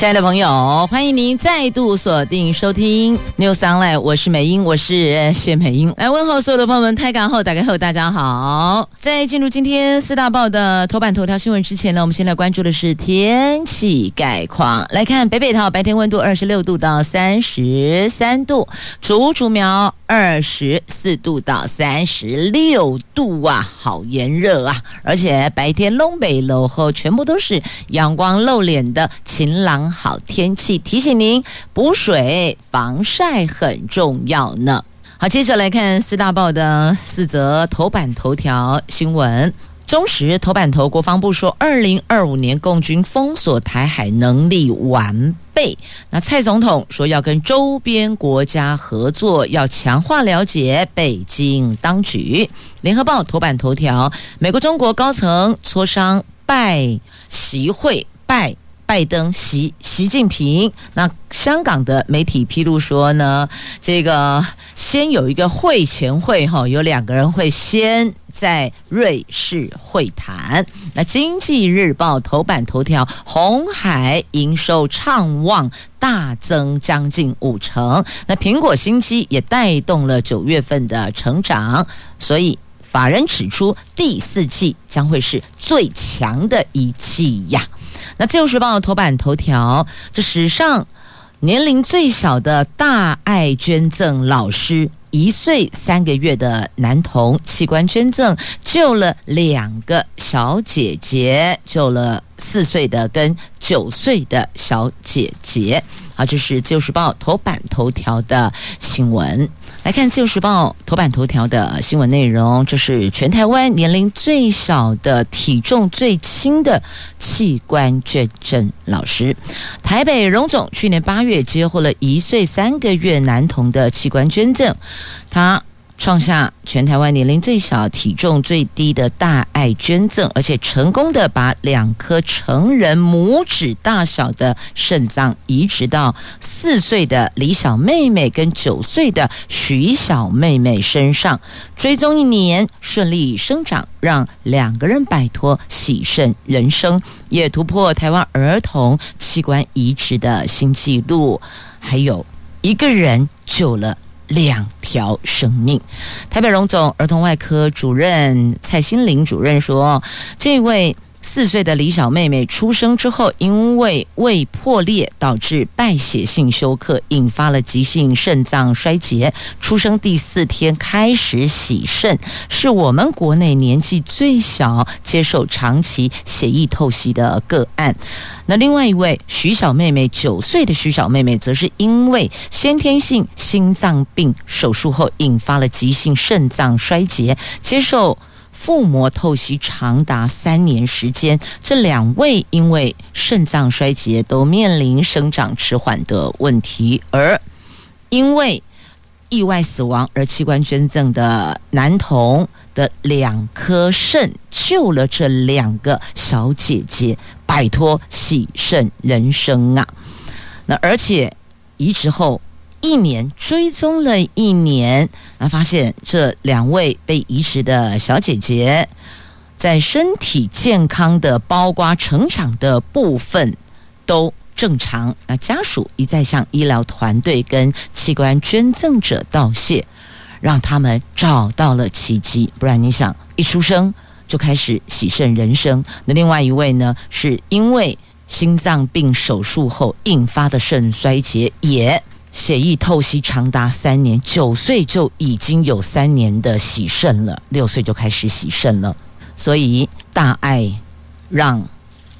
亲爱的朋友，欢迎您再度锁定收听 News Online，我是美英，我是谢美英，来问候所有的朋友们。开港后，打开后，大家好。在进入今天四大报的头版头条新闻之前呢，我们先来关注的是天气概况。来看北北桃白天温度二十六度到三十三度，竹竹苗二十四度到三十六度啊，好炎热啊！而且白天东北楼后全部都是阳光露脸的晴朗。好天气，提醒您补水防晒很重要呢。好，接着来看四大报的四则头版头条新闻。中时头版头，国防部说，二零二五年共军封锁台海能力完备。那蔡总统说要跟周边国家合作，要强化了解北京当局。联合报头版头条，美国中国高层磋商拜习会拜。拜登、习习近平，那香港的媒体披露说呢，这个先有一个会前会哈，有两个人会先在瑞士会谈。那经济日报头版头条，红海营收畅旺大增将近五成，那苹果新机也带动了九月份的成长，所以法人指出第四季将会是最强的一季呀。那自由时报头版头条，这史上年龄最小的大爱捐赠老师，一岁三个月的男童器官捐赠救了两个小姐姐，救了四岁的跟九岁的小姐姐。好，这是自由时报头版头条的新闻。来看《自由时报》头版头条的新闻内容，就是全台湾年龄最小的、体重最轻的器官捐赠老师。台北荣总去年八月接获了一岁三个月男童的器官捐赠，他。创下全台湾年龄最小、体重最低的大爱捐赠，而且成功的把两颗成人拇指大小的肾脏移植到四岁的李小妹妹跟九岁的徐小妹妹身上，追踪一年顺利生长，让两个人摆脱洗肾人生，也突破台湾儿童器官移植的新纪录，还有一个人救了。两条生命。台北荣总儿童外科主任蔡心玲主任说：“这位。”四岁的李小妹妹出生之后，因为胃破裂导致败血性休克，引发了急性肾脏衰竭。出生第四天开始洗肾，是我们国内年纪最小接受长期血液透析的个案。那另外一位徐小妹妹，九岁的徐小妹妹，则是因为先天性心脏病手术后引发了急性肾脏衰竭，接受。腹膜透析长达三年时间，这两位因为肾脏衰竭都面临生长迟缓的问题，而因为意外死亡而器官捐赠的男童的两颗肾，救了这两个小姐姐摆脱洗肾人生啊！那而且移植后。一年追踪了一年，那，发现这两位被移植的小姐姐，在身体健康的包括成长的部分都正常。那家属一再向医疗团队跟器官捐赠者道谢，让他们找到了奇迹。不然你想，一出生就开始洗肾人生。那另外一位呢，是因为心脏病手术后引发的肾衰竭，也。血液透析长达三年，九岁就已经有三年的洗肾了，六岁就开始洗肾了。所以大爱让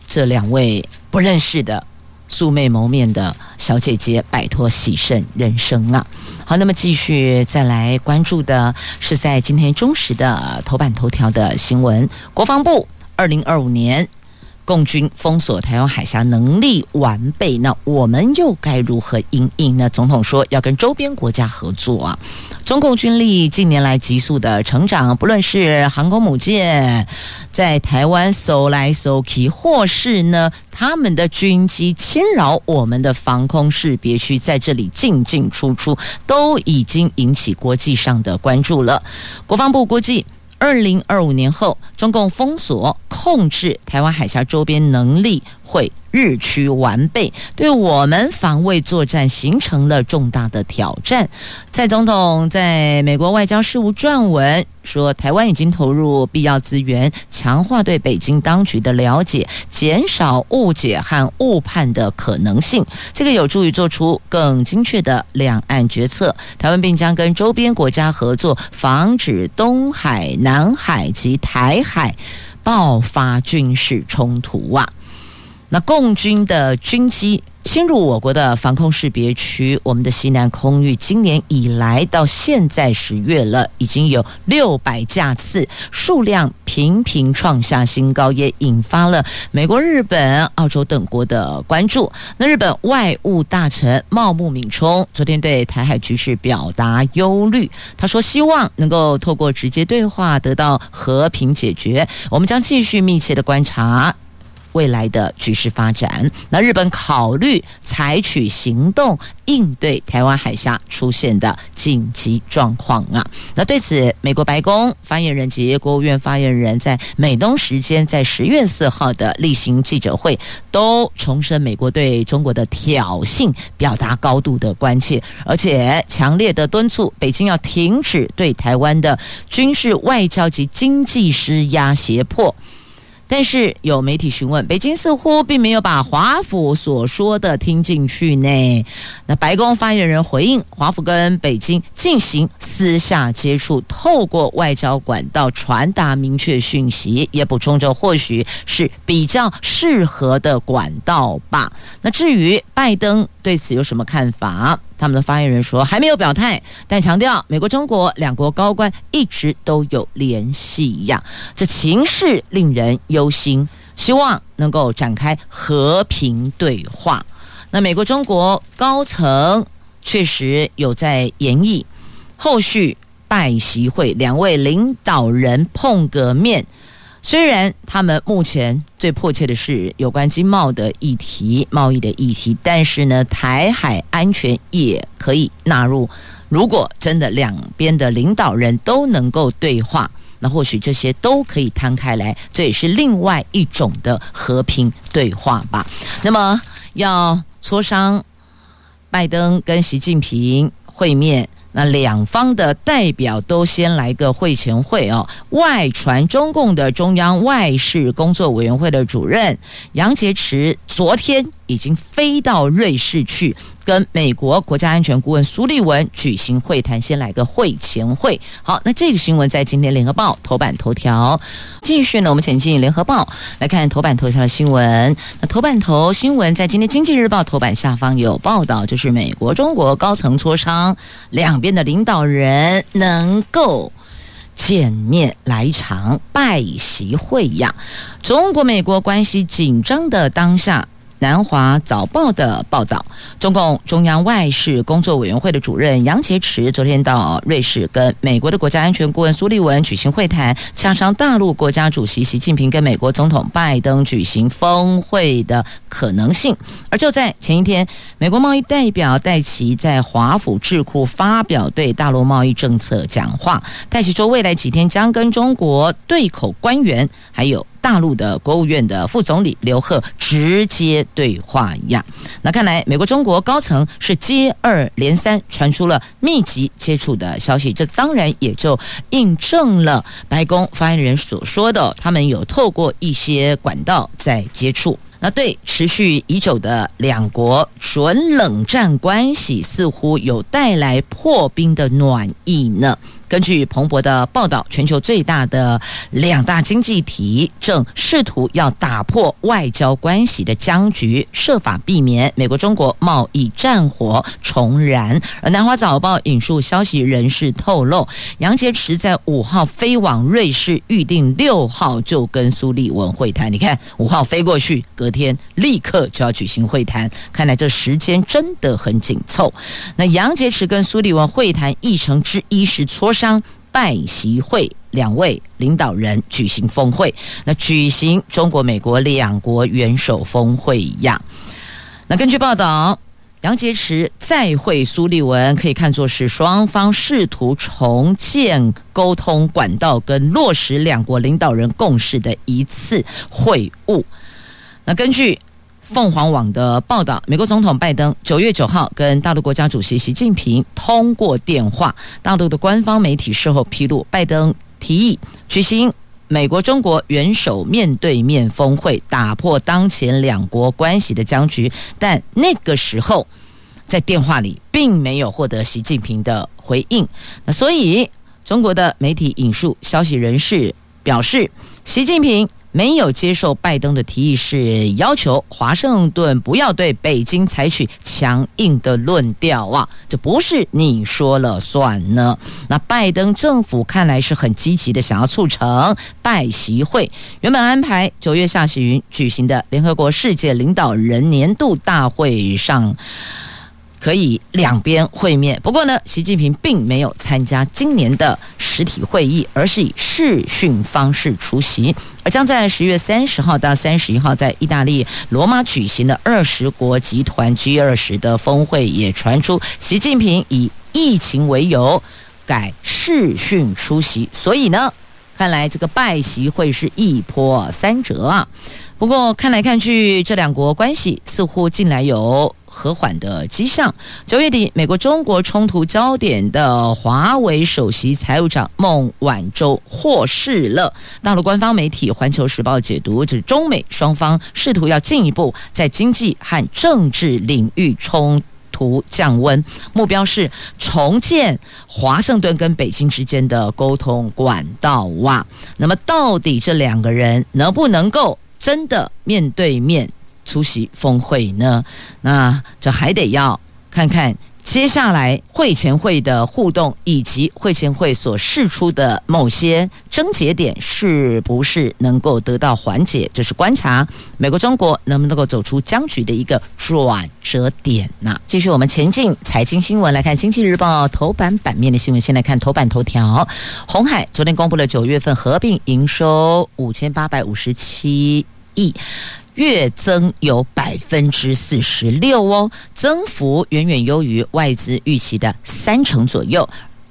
这两位不认识的素未谋面的小姐姐摆脱洗肾人生啊！好，那么继续再来关注的是在今天中时的头版头条的新闻，国防部二零二五年。共军封锁台湾海峡能力完备，那我们又该如何应应呢？总统说要跟周边国家合作啊。中共军力近年来急速的成长，不论是航空母舰在台湾搜来搜去，或是呢他们的军机侵扰我们的防空识别区，在这里进进出出，都已经引起国际上的关注了。国防部估计，二零二五年后，中共封锁控制台湾海峡周边能力会日趋完备，对我们防卫作战形成了重大的挑战。蔡总统在美国外交事务撰文说，台湾已经投入必要资源，强化对北京当局的了解，减少误解和误判的可能性。这个有助于做出更精确的两岸决策。台湾并将跟周边国家合作，防止东海、南海及台海爆发军事冲突啊。那共军的军机侵入我国的防空识别区，我们的西南空域今年以来到现在十月了，已经有六百架次，数量频频创下新高，也引发了美国、日本、澳洲等国的关注。那日本外务大臣茂木敏充昨天对台海局势表达忧虑，他说希望能够透过直接对话得到和平解决。我们将继续密切的观察。未来的局势发展，那日本考虑采取行动应对台湾海峡出现的紧急状况啊。那对此，美国白宫发言人及国务院发言人，在美东时间在十月四号的例行记者会，都重申美国对中国的挑衅表达高度的关切，而且强烈的敦促北京要停止对台湾的军事、外交及经济施压胁迫。但是有媒体询问，北京似乎并没有把华府所说的听进去呢。那白宫发言人回应，华府跟北京进行私下接触，透过外交管道传达明确讯息，也补充着或许是比较适合的管道吧。那至于拜登对此有什么看法？他们的发言人说还没有表态，但强调美国、中国两国高官一直都有联系呀。这情势令人忧心，希望能够展开和平对话。那美国、中国高层确实有在研议后续拜习会，两位领导人碰个面。虽然他们目前最迫切的是有关经贸的议题、贸易的议题，但是呢，台海安全也可以纳入。如果真的两边的领导人都能够对话，那或许这些都可以摊开来，这也是另外一种的和平对话吧。那么要磋商，拜登跟习近平会面。那两方的代表都先来个会前会哦。外传中共的中央外事工作委员会的主任杨洁篪昨天已经飞到瑞士去。跟美国国家安全顾问苏利文举行会谈，先来个会前会。好，那这个新闻在今天联合报头版头条。继续呢，我们前进联合报来看头版头条的新闻。那头版头新闻在今天经济日报头版下方有报道，就是美国中国高层磋商，两边的领导人能够见面来一场拜习会呀。中国美国关系紧张的当下。南华早报的报道，中共中央外事工作委员会的主任杨洁篪昨天到瑞士跟美国的国家安全顾问苏利文举行会谈，洽商大陆国家主席习近平跟美国总统拜登举行峰会的可能性。而就在前一天，美国贸易代表戴奇在华府智库发表对大陆贸易政策讲话，戴奇说，未来几天将跟中国对口官员还有。大陆的国务院的副总理刘鹤直接对话一样，那看来美国、中国高层是接二连三传出了密集接触的消息，这当然也就印证了白宫发言人所说的，他们有透过一些管道在接触。那对持续已久的两国准冷战关系，似乎有带来破冰的暖意呢？根据彭博的报道，全球最大的两大经济体正试图要打破外交关系的僵局，设法避免美国中国贸易战火重燃。而南华早报引述消息人士透露，杨洁篪在五号飞往瑞士，预定六号就跟苏利文会谈。你看，五号飞过去，隔天立刻就要举行会谈，看来这时间真的很紧凑。那杨洁篪跟苏利文会谈议程之一是磋商商拜习会，两位领导人举行峰会，那举行中国美国两国元首峰会一样。那根据报道，杨洁篪再会苏利文，可以看作是双方试图重建沟通管道跟落实两国领导人共识的一次会晤。那根据。凤凰网的报道，美国总统拜登九月九号跟大陆国家主席习近平通过电话。大陆的官方媒体事后披露，拜登提议举行美国中国元首面对面峰会，打破当前两国关系的僵局。但那个时候，在电话里并没有获得习近平的回应。那所以，中国的媒体引述消息人士表示，习近平。没有接受拜登的提议，是要求华盛顿不要对北京采取强硬的论调啊，这不是你说了算呢。那拜登政府看来是很积极的，想要促成拜习会。原本安排九月下旬举行的联合国世界领导人年度大会上。可以两边会面，不过呢，习近平并没有参加今年的实体会议，而是以视讯方式出席。而将在十月三十号到三十一号在意大利罗马举行的二十国集团 G 二十的峰会，也传出习近平以疫情为由改视讯出席。所以呢，看来这个拜习会是一波三折啊。不过看来看去，这两国关系似乎近来有。和缓的迹象。九月底，美国中国冲突焦点的华为首席财务长孟晚舟获释了。大陆官方媒体《环球时报》解读，指中美双方试图要进一步在经济和政治领域冲突降温，目标是重建华盛顿跟北京之间的沟通管道哇。那么，到底这两个人能不能够真的面对面？出席峰会呢？那这还得要看看接下来会前会的互动，以及会前会所释出的某些症结点，是不是能够得到缓解？这是观察美国、中国能不能够走出僵局的一个转折点呢？继续我们前进财经新闻，来看《经济日报》头版版面的新闻。先来看头版头条：红海昨天公布了九月份合并营收五千八百五十七亿。月增有百分之四十六哦，增幅远远优于外资预期的三成左右。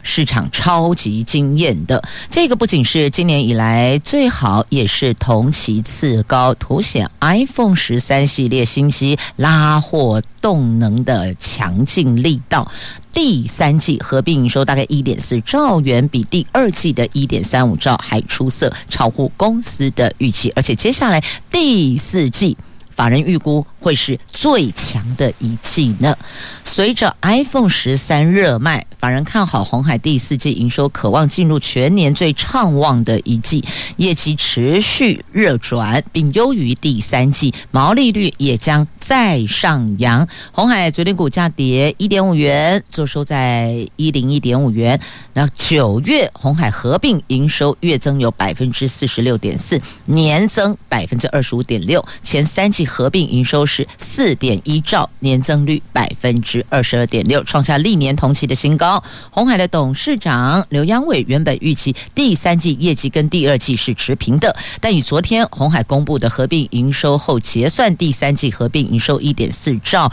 市场超级惊艳的，这个不仅是今年以来最好，也是同期次高，凸显 iPhone 十三系列新机拉货动能的强劲力道。第三季合并营收大概一点四兆元，比第二季的一点三五兆还出色，超乎公司的预期，而且接下来第四季。法人预估会是最强的一季呢。随着 iPhone 十三热卖，法人看好红海第四季营收，渴望进入全年最畅旺的一季，业绩持续热转，并优于第三季，毛利率也将再上扬。红海昨天股价跌一点五元，坐收在一零一点五元。那九月红海合并营收月增有百分之四十六点四，年增百分之二十五点六，前三季。合并营收是四点一兆，年增率百分之二十二点六，创下历年同期的新高。鸿海的董事长刘扬伟原本预期第三季业绩跟第二季是持平的，但与昨天鸿海公布的合并营收后结算，第三季合并营收一点四兆，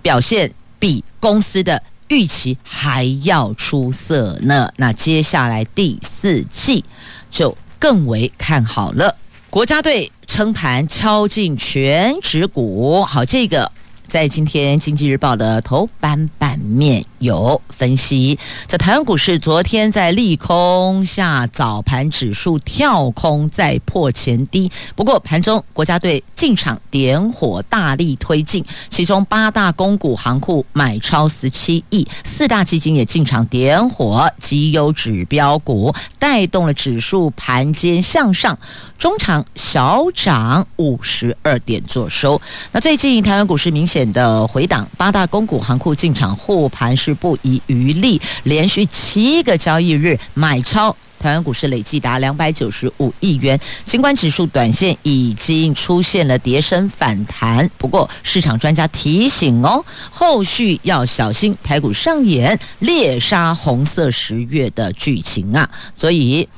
表现比公司的预期还要出色呢。那接下来第四季就更为看好了。国家队撑盘敲进全职股，好，这个在今天《经济日报》的头版版面有分析，这台湾股市昨天在利空下，早盘指数跳空再破前低，不过盘中国家队进场点火，大力推进，其中八大公股行库买超十七亿，四大基金也进场点火，绩优指标股带动了指数盘间向上，中场小涨五十二点作收。那最近台湾股市明显。的回档，八大公股行库进场护盘是不遗余力，连续七个交易日买超台湾股市累计达两百九十五亿元。尽管指数短线已经出现了跌升反弹，不过市场专家提醒哦，后续要小心台股上演猎杀红色十月的剧情啊！所以。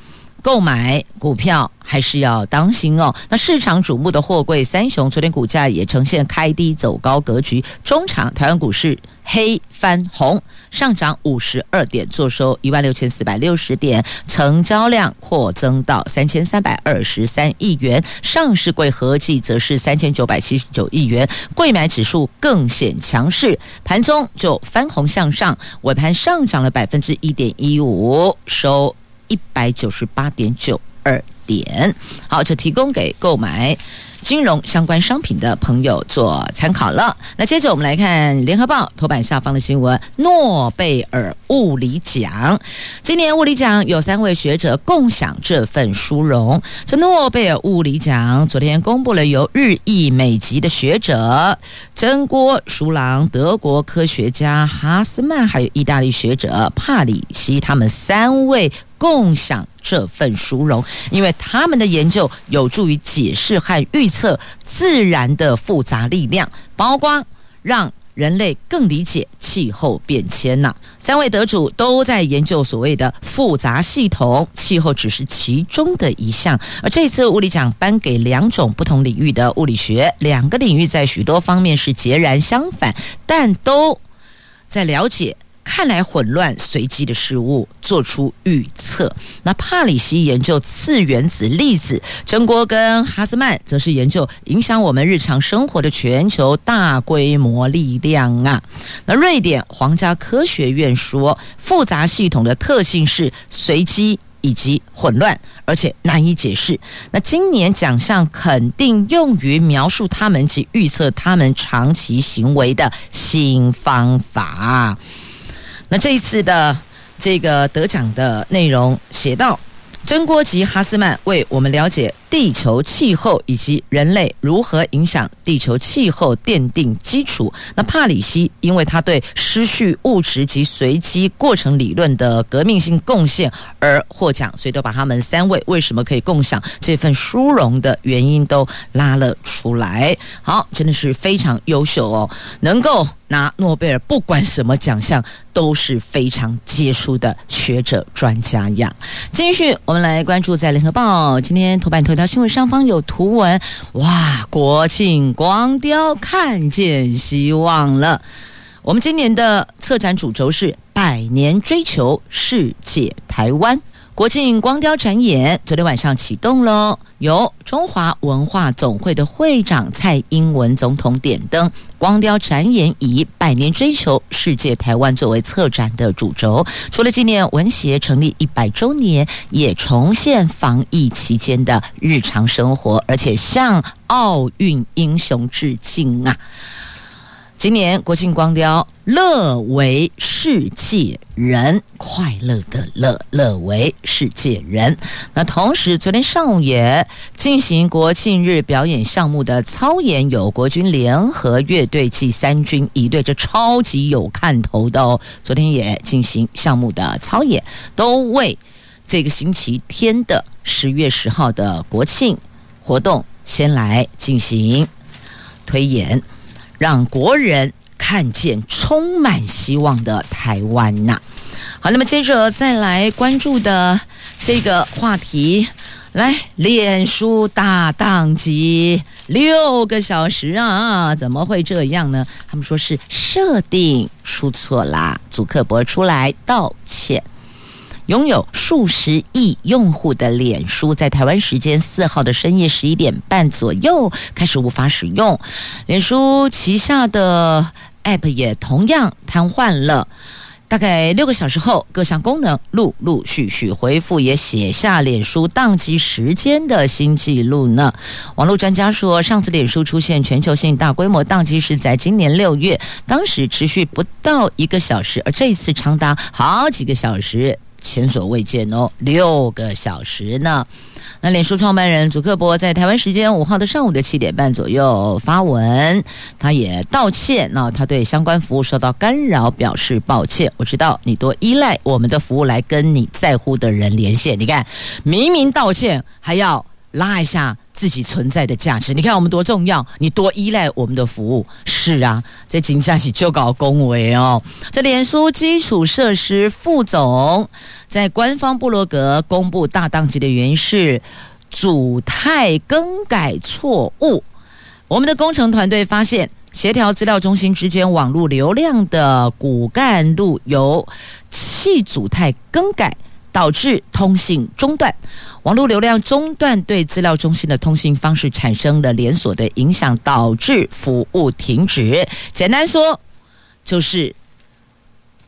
购买股票还是要当心哦。那市场瞩目的货柜三雄，昨天股价也呈现开低走高格局。中场台湾股市黑翻红，上涨五十二点，作收一万六千四百六十点，成交量扩增到三千三百二十三亿元。上市柜合计则是三千九百七十九亿元。柜买指数更显强势，盘中就翻红向上，尾盘上涨了百分之一点一五，收。一百九十八点九二点，好，这提供给购买金融相关商品的朋友做参考了。那接着我们来看《联合报》头版下方的新闻：诺贝尔物理奖，今年物理奖有三位学者共享这份殊荣。这诺贝尔物理奖昨天公布了由日裔美籍的学者真锅淑郎、德国科学家哈斯曼，还有意大利学者帕里西，他们三位。共享这份殊荣，因为他们的研究有助于解释和预测自然的复杂力量，包括让人类更理解气候变迁呐。三位得主都在研究所谓的复杂系统，气候只是其中的一项。而这次物理奖颁给两种不同领域的物理学，两个领域在许多方面是截然相反，但都在了解。看来混乱随机的事物，做出预测。那帕里西研究次原子粒子，真锅跟哈斯曼则是研究影响我们日常生活的全球大规模力量啊。那瑞典皇家科学院说，复杂系统的特性是随机以及混乱，而且难以解释。那今年奖项肯定用于描述他们及预测他们长期行为的新方法。那这一次的这个得奖的内容写到，真锅及哈斯曼为我们了解地球气候以及人类如何影响地球气候奠定基础。那帕里西因为他对失序物质及随机过程理论的革命性贡献而获奖，所以都把他们三位为什么可以共享这份殊荣的原因都拉了出来。好，真的是非常优秀哦，能够。拿诺贝尔，不管什么奖项都是非常杰出的学者专家呀。继续，我们来关注在联合报今天头版头条新闻上方有图文，哇，国庆光雕看见希望了。我们今年的策展主轴是百年追求世界台湾。国庆光雕展演昨天晚上启动了，由中华文化总会的会长蔡英文总统点灯。光雕展演以“百年追求世界台湾”作为策展的主轴，除了纪念文协成立一百周年，也重现防疫期间的日常生活，而且向奥运英雄致敬啊！今年国庆光雕，乐为世界人，快乐的乐，乐为世界人。那同时，昨天上午也进行国庆日表演项目的操演，有国军联合乐队暨三军仪队，这超级有看头的哦。昨天也进行项目的操演，都为这个星期天的十月十号的国庆活动先来进行推演。让国人看见充满希望的台湾呐！好，那么接着再来关注的这个话题，来，脸书大当机六个小时啊，怎么会这样呢？他们说是设定出错啦，祖克伯出来道歉。拥有数十亿用户的脸书，在台湾时间四号的深夜十一点半左右开始无法使用。脸书旗下的 App 也同样瘫痪了。大概六个小时后，各项功能陆陆续续恢复，也写下脸书宕机时间的新纪录呢。网络专家说，上次脸书出现全球性大规模宕机是在今年六月，当时持续不到一个小时，而这一次长达好几个小时，前所未见哦，六个小时呢。那脸书创办人祖克伯在台湾时间五号的上午的七点半左右发文，他也道歉。那他对相关服务受到干扰表示抱歉。我知道你多依赖我们的服务来跟你在乎的人连线。你看，明明道歉还要拉一下自己存在的价值。你看我们多重要，你多依赖我们的服务。是啊，这紧张起就搞恭维哦。这脸书基础设施副总。在官方部落格公布大当机的原因是组态更改错误。我们的工程团队发现，协调资料中心之间网络流量的骨干路由气组态更改导致通信中断。网络流量中断对资料中心的通信方式产生了连锁的影响，导致服务停止。简单说，就是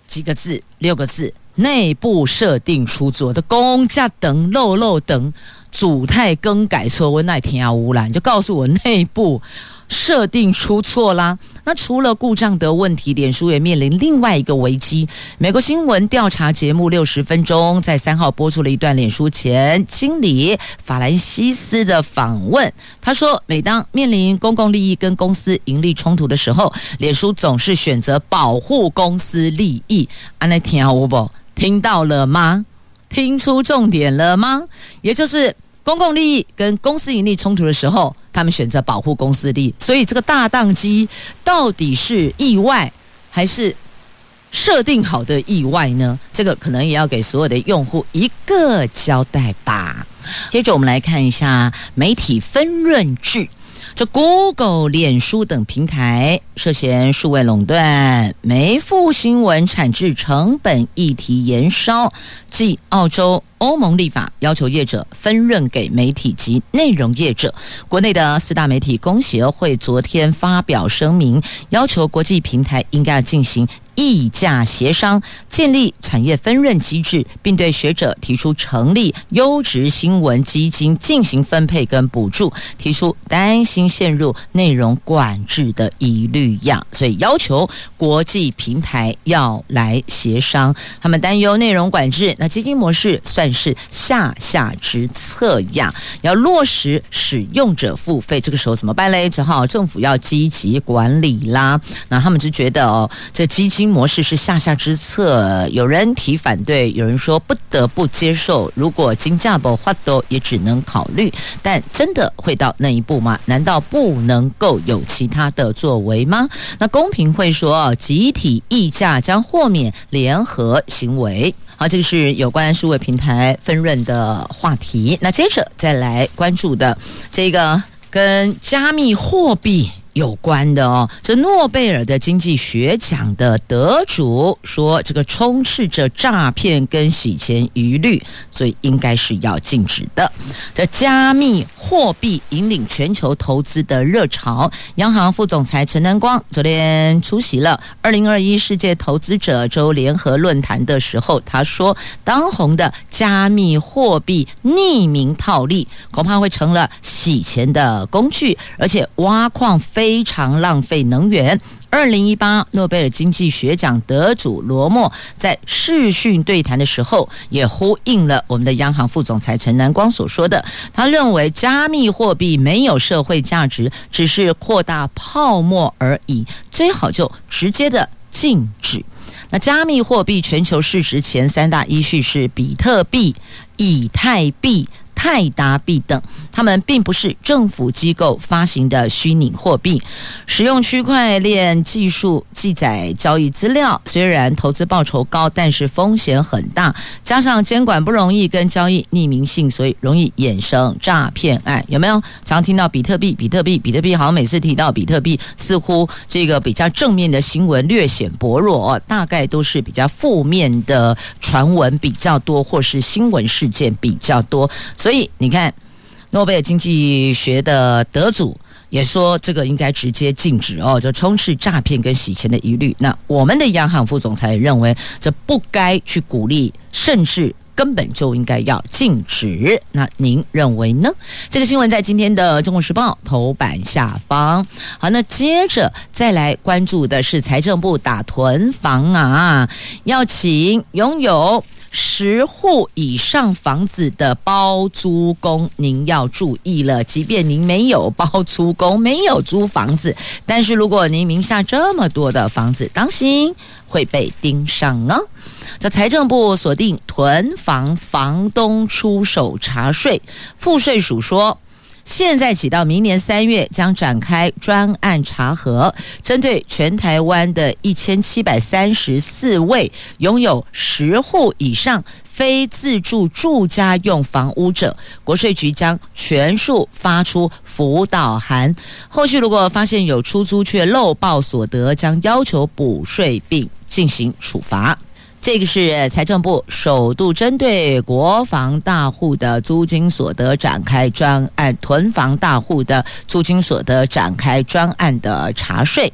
几个字，六个字。内部设定出错的工价等漏漏等组态更改错误，那天啊污染就告诉我内部设定出错啦。那除了故障的问题，脸书也面临另外一个危机。美国新闻调查节目六十分钟在三号播出了一段脸书前经理法兰西斯的访问。他说，每当面临公共利益跟公司盈利冲突的时候，脸书总是选择保护公司利益。啊，那天啊无不。听到了吗？听出重点了吗？也就是公共利益跟公司盈利冲突的时候，他们选择保护公司利益。所以这个大宕机到底是意外还是设定好的意外呢？这个可能也要给所有的用户一个交代吧。接着我们来看一下媒体分润制。这 Google、脸书等平台涉嫌数位垄断、没附新闻产制成本议题延烧，继澳洲、欧盟立法要求业者分润给媒体及内容业者。国内的四大媒体公协会昨天发表声明，要求国际平台应该要进行。议价协商，建立产业分润机制，并对学者提出成立优质新闻基金进行分配跟补助，提出担心陷入内容管制的疑虑呀。所以要求国际平台要来协商，他们担忧内容管制，那基金模式算是下下之策呀。要落实使用者付费，这个时候怎么办嘞？只好政府要积极管理啦。那他们就觉得哦，这基金。模式是下下之策，有人提反对，有人说不得不接受。如果金价不发抖，也只能考虑。但真的会到那一步吗？难道不能够有其他的作为吗？那公平会说，集体议价将豁免联合行为。好，这个是有关数位平台分润的话题。那接着再来关注的这个跟加密货币。有关的哦，这诺贝尔的经济学奖的得主说，这个充斥着诈骗跟洗钱疑虑，所以应该是要禁止的。这加密货币引领全球投资的热潮，央行副总裁陈南光昨天出席了二零二一世界投资者周联合论坛的时候，他说，当红的加密货币匿名套利，恐怕会成了洗钱的工具，而且挖矿非。非常浪费能源。二零一八诺贝尔经济学奖得主罗默在视讯对谈的时候，也呼应了我们的央行副总裁陈南光所说的。他认为加密货币没有社会价值，只是扩大泡沫而已，最好就直接的禁止。那加密货币全球市值前三大依序是比特币、以太币。泰达币等，他们并不是政府机构发行的虚拟货币，使用区块链技术记载交易资料，虽然投资报酬高，但是风险很大，加上监管不容易，跟交易匿名性，所以容易衍生诈骗案。有没有常听到比特币？比特币？比特币？好像每次提到比特币，似乎这个比较正面的新闻略显薄弱，大概都是比较负面的传闻比较多，或是新闻事件比较多。所以你看，诺贝尔经济学的得主也说，这个应该直接禁止哦，就充斥诈骗跟洗钱的疑虑。那我们的央行副总裁认为，这不该去鼓励，甚至。根本就应该要禁止。那您认为呢？这个新闻在今天的《中国时报》头版下方。好，那接着再来关注的是财政部打囤房啊，要请拥有十户以上房子的包租公，您要注意了。即便您没有包租公，没有租房子，但是如果您名下这么多的房子，当心会被盯上哦。这财政部锁定囤房房东出手查税，赋税署说，现在起到明年三月将展开专案查核，针对全台湾的一千七百三十四位拥有十户以上非自住住家用房屋者，国税局将全数发出辅导函。后续如果发现有出租却漏报所得，将要求补税并进行处罚。这个是财政部首度针对国防大户的租金所得展开专案，囤房大户的租金所得展开专案的查税。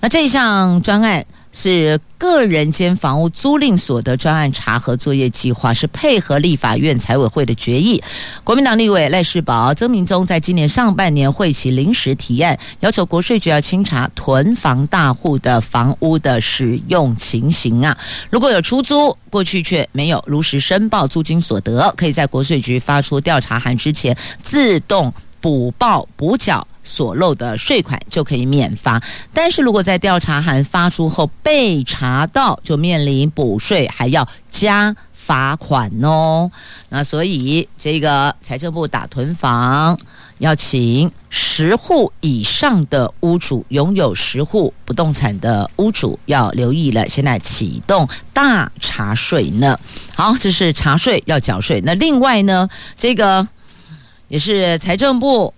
那这项专案。是个人间房屋租赁所得专案查核作业计划，是配合立法院财委会的决议。国民党立委赖士葆、曾铭宗在今年上半年会期临时提案，要求国税局要清查囤房大户的房屋的使用情形啊。如果有出租，过去却没有如实申报租金所得，可以在国税局发出调查函之前自动补报补缴。所漏的税款就可以免罚，但是如果在调查函发出后被查到，就面临补税，还要加罚款哦。那所以这个财政部打囤房，要请十户以上的屋主，拥有十户不动产的屋主要留意了，现在启动大查税呢。好，这是查税要缴税。那另外呢，这个也是财政部。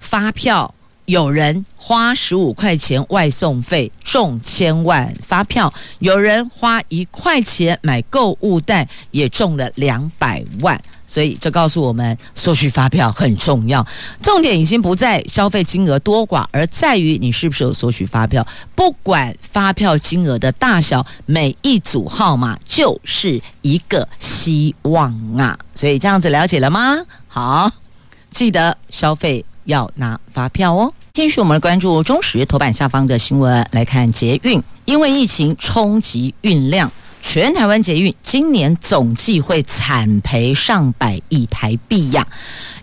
发票有人花十五块钱外送费中千万发票，有人花一块钱买购物袋也中了两百万，所以这告诉我们，索取发票很重要。重点已经不在消费金额多寡，而在于你是不是有索取发票。不管发票金额的大小，每一组号码就是一个希望啊！所以这样子了解了吗？好，记得消费。要拿发票哦。继续我们来关注中时头版下方的新闻，来看捷运，因为疫情冲击运量，全台湾捷运今年总计会惨赔上百亿台币呀。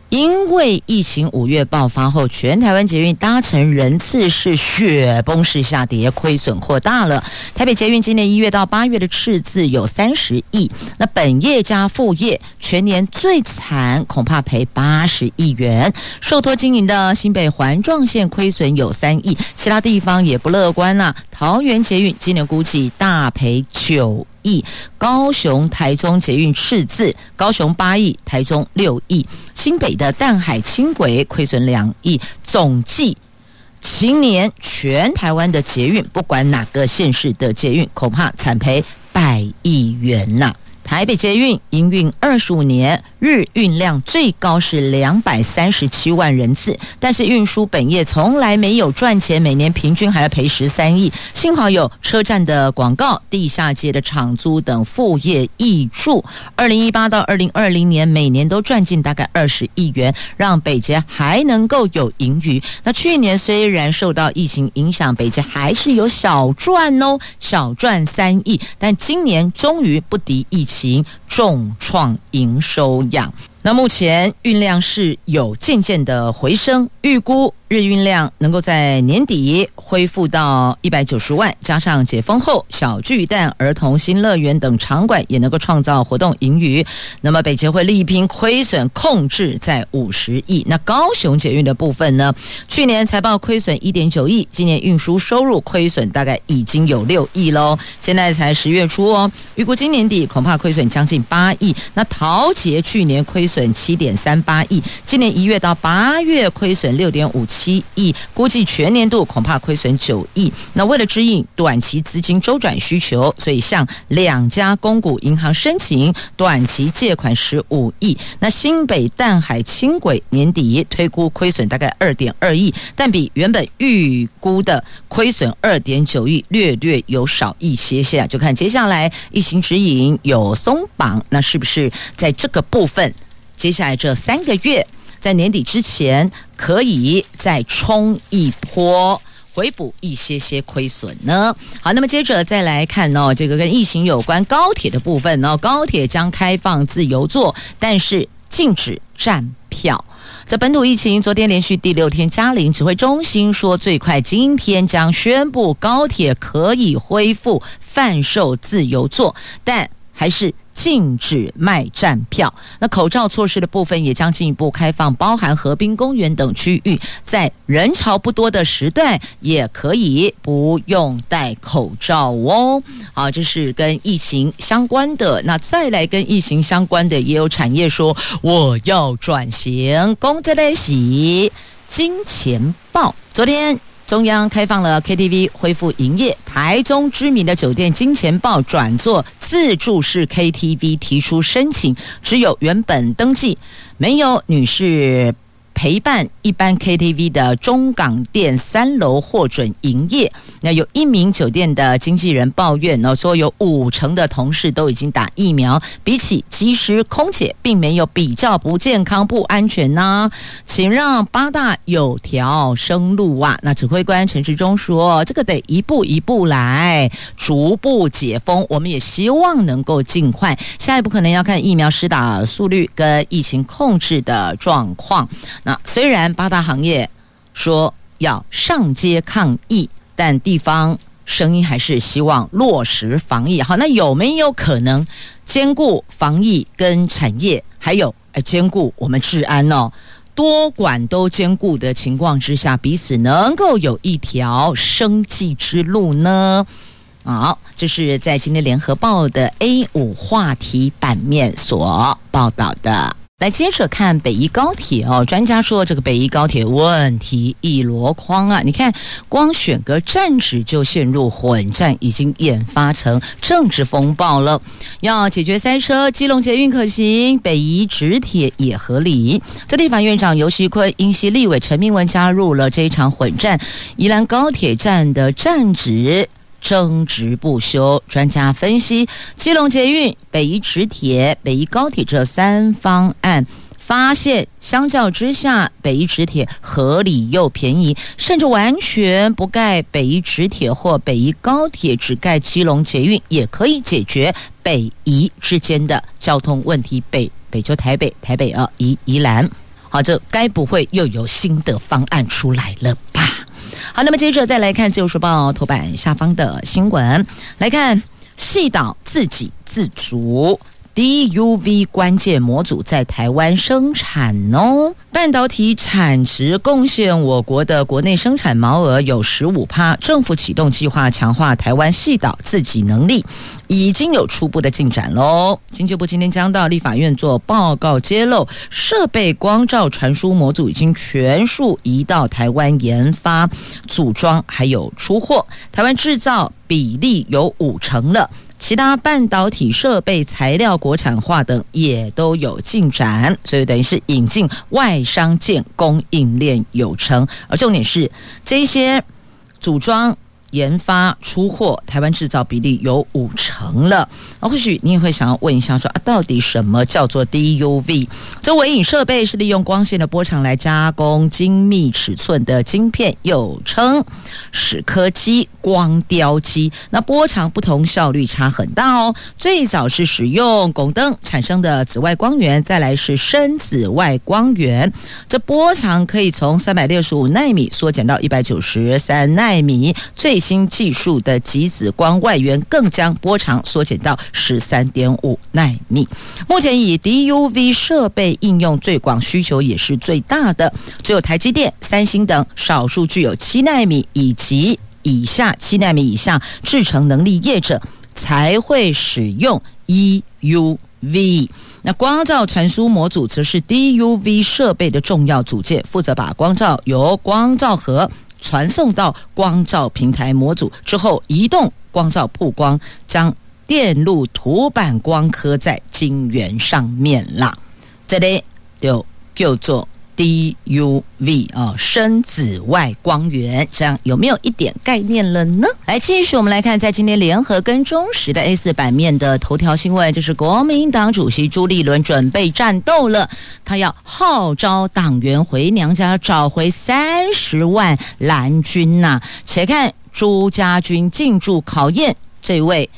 因为疫情五月爆发后，全台湾捷运搭乘人次是雪崩式下跌，亏损扩大了。台北捷运今年一月到八月的赤字有三十亿，那本业加副业全年最惨，恐怕赔八十亿元。受托经营的新北环状线亏损有三亿，其他地方也不乐观了。桃园捷运今年估计大赔九亿，高雄、台中捷运赤字，高雄八亿，台中六亿，新北的淡海轻轨亏损两亿，总计今年全台湾的捷运，不管哪个县市的捷运，恐怕惨赔百亿元呐、台北捷运营运二十五年，日运量最高是两百三十七万人次，但是运输本业从来没有赚钱，每年平均还要赔十三亿。幸好有车站的广告、地下街的场租等副业挹注，二零一八到二零二零年每年都赚进大概二十亿元，让北捷还能够有盈余。那去年虽然受到疫情影响，北捷还是有小赚哦，小赚三亿，但今年终于不敌疫情。行重创营收样，那目前运量是有渐渐的回升，预估日运量能够在年底恢复到一百九十万，加上解封后小巨蛋、儿童新乐园等场馆也能够创造活动盈余，那么北捷会力拼亏损控制在五十亿。那高雄捷运的部分呢？去年财报亏损一点九亿，今年运输收入亏损大概已经有六亿喽。现在才十月初哦，预估今年底恐怕亏损将近八亿。那桃捷去年亏损损七点三八亿，今年一月到八月亏损六点五七。亿，估计全年度恐怕亏损九亿。那为了支应短期资金周转需求，所以向两家公股银行申请短期借款十五亿。那新北淡海轻轨年底推估亏损大概二点二亿，但比原本预估的亏损二点九亿略略有少一些些。就看接下来疫情指引有松绑，那是不是在这个部分，接下来这三个月？在年底之前，可以再冲一波，回补一些些亏损呢。好，那么接着再来看哦，这个跟疫情有关高铁的部分哦，高铁将开放自由座，但是禁止站票。在本土疫情昨天连续第六天加零，指挥中心说最快今天将宣布高铁可以恢复贩售自由座，但还是。禁止卖站票。那口罩措施的部分也将进一步开放，包含河滨公园等区域，在人潮不多的时段也可以不用戴口罩哦。好，这是跟疫情相关的。那再来跟疫情相关的，也有产业说我要转型。公在来喜金钱豹，昨天。中央开放了 KTV 恢复营业，台中知名的酒店金钱豹转做自助式 KTV 提出申请，只有原本登记，没有女士。陪伴一般 KTV 的中港店三楼获准营业。那有一名酒店的经纪人抱怨呢，说有五成的同事都已经打疫苗，比起机师、空姐，并没有比较不健康、不安全呢、请让八大有条生路啊！那指挥官陈时中说，这个得一步一步来，逐步解封。我们也希望能够尽快。下一步可能要看疫苗施打速率跟疫情控制的状况。那虽然八大行业说要上街抗议，但地方声音还是希望落实防疫。好，那有没有可能兼顾防疫跟产业，还有呃兼顾我们治安呢？多管都兼顾的情况之下，彼此能够有一条生计之路呢？好，这是在今天联合报的 A 五话题版面所报道的。来接着看北宜高铁哦，专家说这个北宜高铁问题一箩筐啊！你看，光选个站址就陷入混战，已经演发成政治风暴了。要解决塞车，基隆捷运可行，北宜直铁也合理。这立法院长游锡堃、英系立委陈明文加入了这一场混战。宜兰高铁站的站址。争执不休，专家分析，基隆捷运、北宜直铁、北宜高铁这三方案，发现相较之下，北宜直铁合理又便宜，甚至完全不盖北宜直铁或北宜高铁，只盖基隆捷运，也可以解决北宜之间的交通问题。北北就台北，台北啊，宜宜兰，好，这该不会又有新的方案出来了吧？好，那么接着再来看《自由时报》头版下方的新闻，来看细岛自给自足。DUV 关键模组在台湾生产哦，半导体产值贡献我国的国内生产毛额有十五趴。政府启动计划，强化台湾系岛自给能力，已经有初步的进展喽。经济部今天将到立法院做报告揭露，设备光照传输模组已经全数移到台湾研发、组装，还有出货，台湾制造比例有五成了。其他半导体设备材料国产化等也都有进展，所以等于是引进外商建，供应链有成。而重点是这些组装研发出货，台湾制造比例有五成了。啊，或许你也会想要问一下说，啊，到底什么叫做 DUV？这微影设备是利用光线的波长来加工精密尺寸的晶片，又称蚀刻机、光雕机。那波长不同，效率差很大哦。最早是使用汞灯产生的紫外光源，再来是深紫外光源，这波长可以从三百六十五纳米缩减到一百九十三纳米。最新技术的极紫光外源更将波长缩减到十三点五纳米。目前以 DUV 设备应用最广，需求也是最大的，只有台积电、三星等少数具有七纳米以及以下七纳米以下制程能力业者才会使用 EUV。那光照传输模组则是 DUV 设备的重要组件，负责把光照由光照盒传送到光照平台模组之后，移动光照曝光，将电路图板光刻在晶圆上面啦。这里就叫做。DUV 啊，深紫外光源，这样有没有一点概念了呢？来，继续我们来看，在今天联合跟中时的 A 四版面的头条新闻，就是国民党主席朱立伦准备战斗了，他要号召党员回娘家找回三十万蓝军呐、且看朱家军进驻考验这位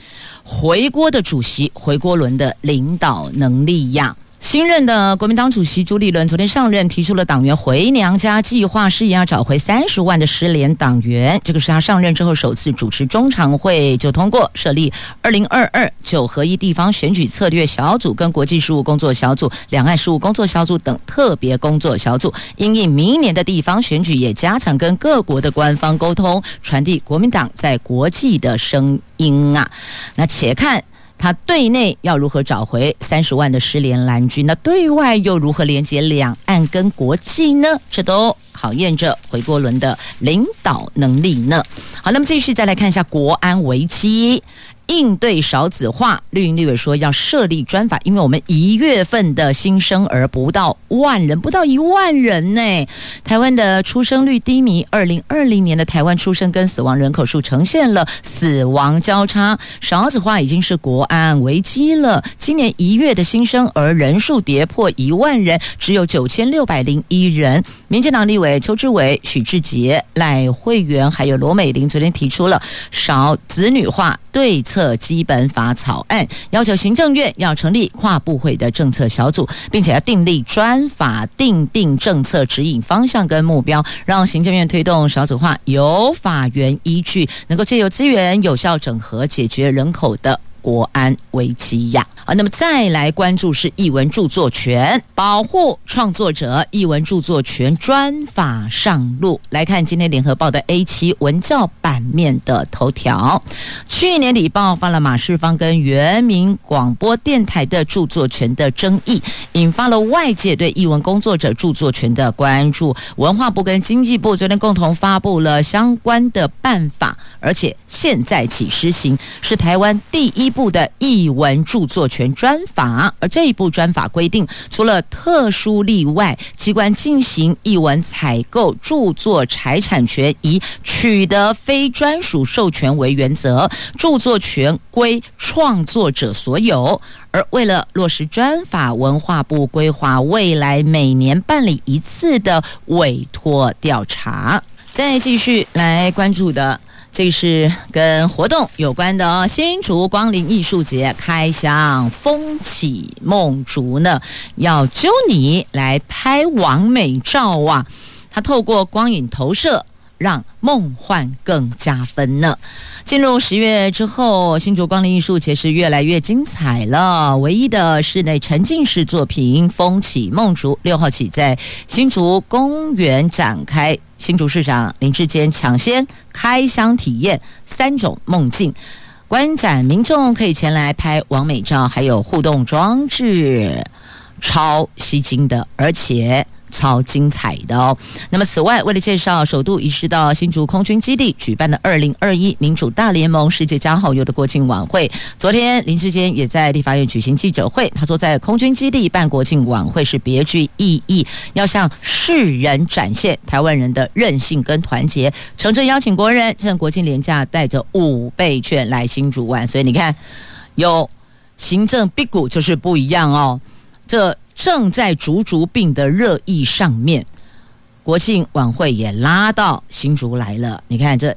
回锅的主席回锅轮的领导能力呀。新任的国民党主席朱立伦昨天上任，提出了党员回娘家计划，誓言要找回三十万的失联党员。这个是他上任之后首次主持中常会就通过设立二零二二九合一地方选举策略小组、跟国际事务工作小组、两岸事务工作小组等特别工作小组，因应明年的地方选举，也加强跟各国的官方沟通，传递国民党在国际的声音啊。那且看。他对内要如何找回三十万的失联蓝军？那对外又如何连接两岸跟国际呢？这都考验着回锅轮的领导能力呢。好，那么继续再来看一下国安危机。应对少子化，绿营立委说要设立专法，因为我们一月份的新生儿不到万人，不到一万人呢。台湾的出生率低迷，二零二零年的台湾出生跟死亡人口数呈现了死亡交叉，少子化已经是国安危机了。今年一月的新生儿人数跌破一万人，只有九千六百零一人。民进党立委邱志伟、许志杰、赖慧媛还有罗美玲昨天提出了少子女化对策。基本法草案要求行政院要成立跨部会的政策小组，并且要订立专法，定定政策指引方向跟目标，让行政院推动少子化有法源依据，能够借由资源有效整合，解决人口的。国安危机呀！啊，那么再来关注是译文著作权保护创作者，译文著作权专法上路。来看今天联合报的 A 七文教版面的头条。去年底爆发了马世芳跟原民广播电台的著作权的争议，引发了外界对译文工作者著作权的关注。文化部跟经济部昨天共同发布了相关的办法，而且现在起施行，是台湾第一。部的译文著作权专法，而这一部专法规定，除了特殊例外，机关进行译文采购著作财产权以取得非专属授权为原则，著作权归创作者所有。而为了落实专法，文化部规划未来每年办理一次的委托调查。再继续来关注的。这是跟活动有关的哦，新竹光临艺术节开箱风起梦竹呢，要揪你来拍完美照啊！它透过光影投射，让梦幻更加分呢。进入十月之后，新竹光临艺术节是越来越精彩了。唯一的室内沉浸式作品《风起梦竹》，六号起在新竹公园展开。新竹市长林志坚抢先开箱体验三种梦境，观展民众可以前来拍完美照，还有互动装置，超吸睛的，而且超精彩的哦。那么此外，为了介绍首度移师到新竹空军基地举办的二零二一民主大联盟世界加好友的国庆晚会，昨天林志坚也在立法院举行记者会。他说，在空军基地办国庆晚会是别具意义，要向世人展现台湾人的韧性跟团结，诚挚邀请国人趁国庆连假带着五倍券来新竹玩。所以你看，有行政辟谷就是不一样哦。这正在竹竹病的热议上面，国庆晚会也拉到新竹来了。你看，这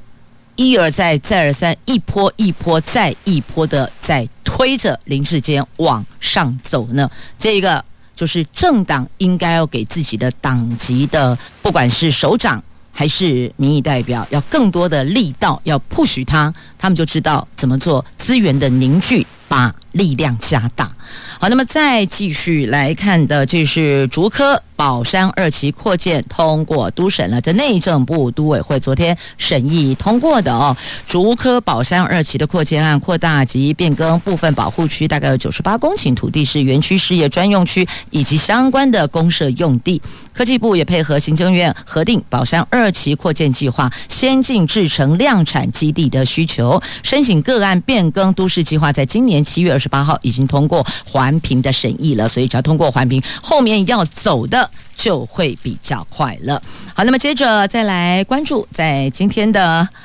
一而再，再而三，一波一波再一波的在推着林志坚往上走呢。这个就是政党应该要给自己的党籍的，不管是首长还是民意代表，要更多的力道，要 push 他，他们就知道怎么做资源的凝聚。把力量加大。好，那么再继续来看的，这是竹科宝山二期扩建通过都审了，这内政部都委会昨天审议通过的哦。竹科宝山二期的扩建案，扩大及变更部分保护区，大概有九十八公顷土地是园区事业专用区以及相关的公设用地。科技部也配合行政院核定宝山二期扩建计划先进制程量产基地的需求，申请个案变更都市计划，在今年。七月二十八号已经通过环评的审议了，所以只要通过环评，后面要走的就会比较快了。好，那么接着再来关注在今天的《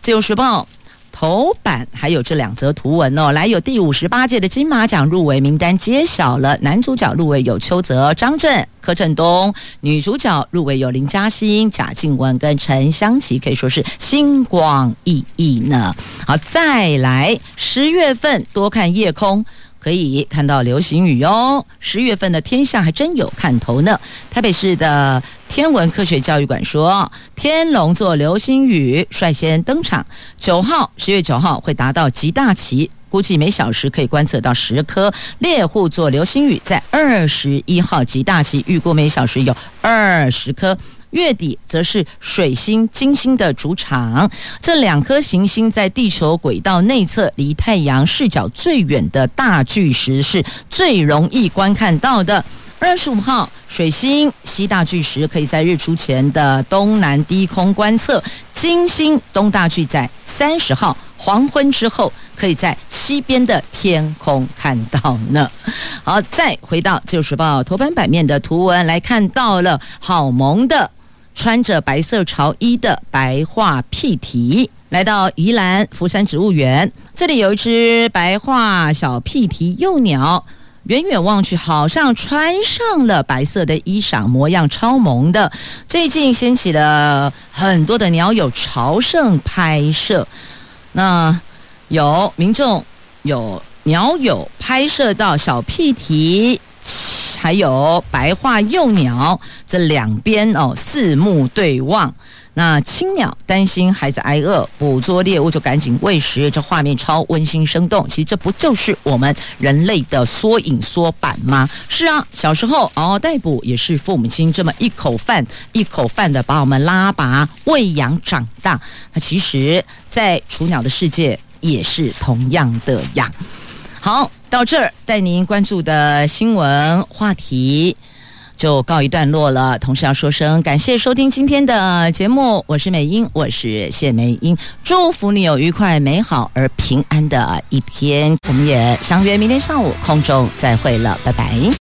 自由时报》头版，还有这两则图文哦。来，有第五十八届的金马奖入围名单揭晓了，男主角入围有邱泽、张震、柯震东；女主角入围有林嘉欣、贾静雯跟陈香琪，可以说是星光熠熠呢。好，再来十月份多看夜空。可以看到流星雨哦，十月份的天象还真有看头呢。台北市的天文科学教育馆说，天龙座流星雨率先登场，九号十月九号会达到极大期，估计每小时可以观测到十颗。猎户座流星雨在二十一号极大期，预估每小时有二十颗。月底则是水星、金星的主场，这两颗行星在地球轨道内侧，离太阳视角最远的大巨石是最容易观看到的。二十五号，水星西大巨石可以在日出前的东南低空观测，金星东大巨在三十号黄昏之后，可以在西边的天空看到呢。好，再回到《自由时报》头版版面的图文，来看到了好萌的。穿着白色潮衣的白化屁蹄来到宜兰福山植物园，这里有一只白化小屁蹄幼鸟，远远望去好像穿上了白色的衣裳，模样超萌的。最近掀起了很多的鸟友朝圣拍摄，那有民众有鸟友拍摄到小屁蹄。还有白化幼鸟，这两边哦四目对望。那青鸟担心孩子挨饿，捕捉猎物就赶紧喂食，这画面超温馨生动。其实这不就是我们人类的缩影缩版吗？是啊，小时候嗷嗷待哺也是父母亲这么一口饭一口饭的把我们拉拔喂养长大。那其实，在雏鸟的世界也是同样的样。好。到这儿，带您关注的新闻话题就告一段落了。同时要说声感谢收听今天的节目，我是美英，我是谢美英，祝福你有愉快、美好而平安的一天。我们也相约明天上午空中再会了，拜拜。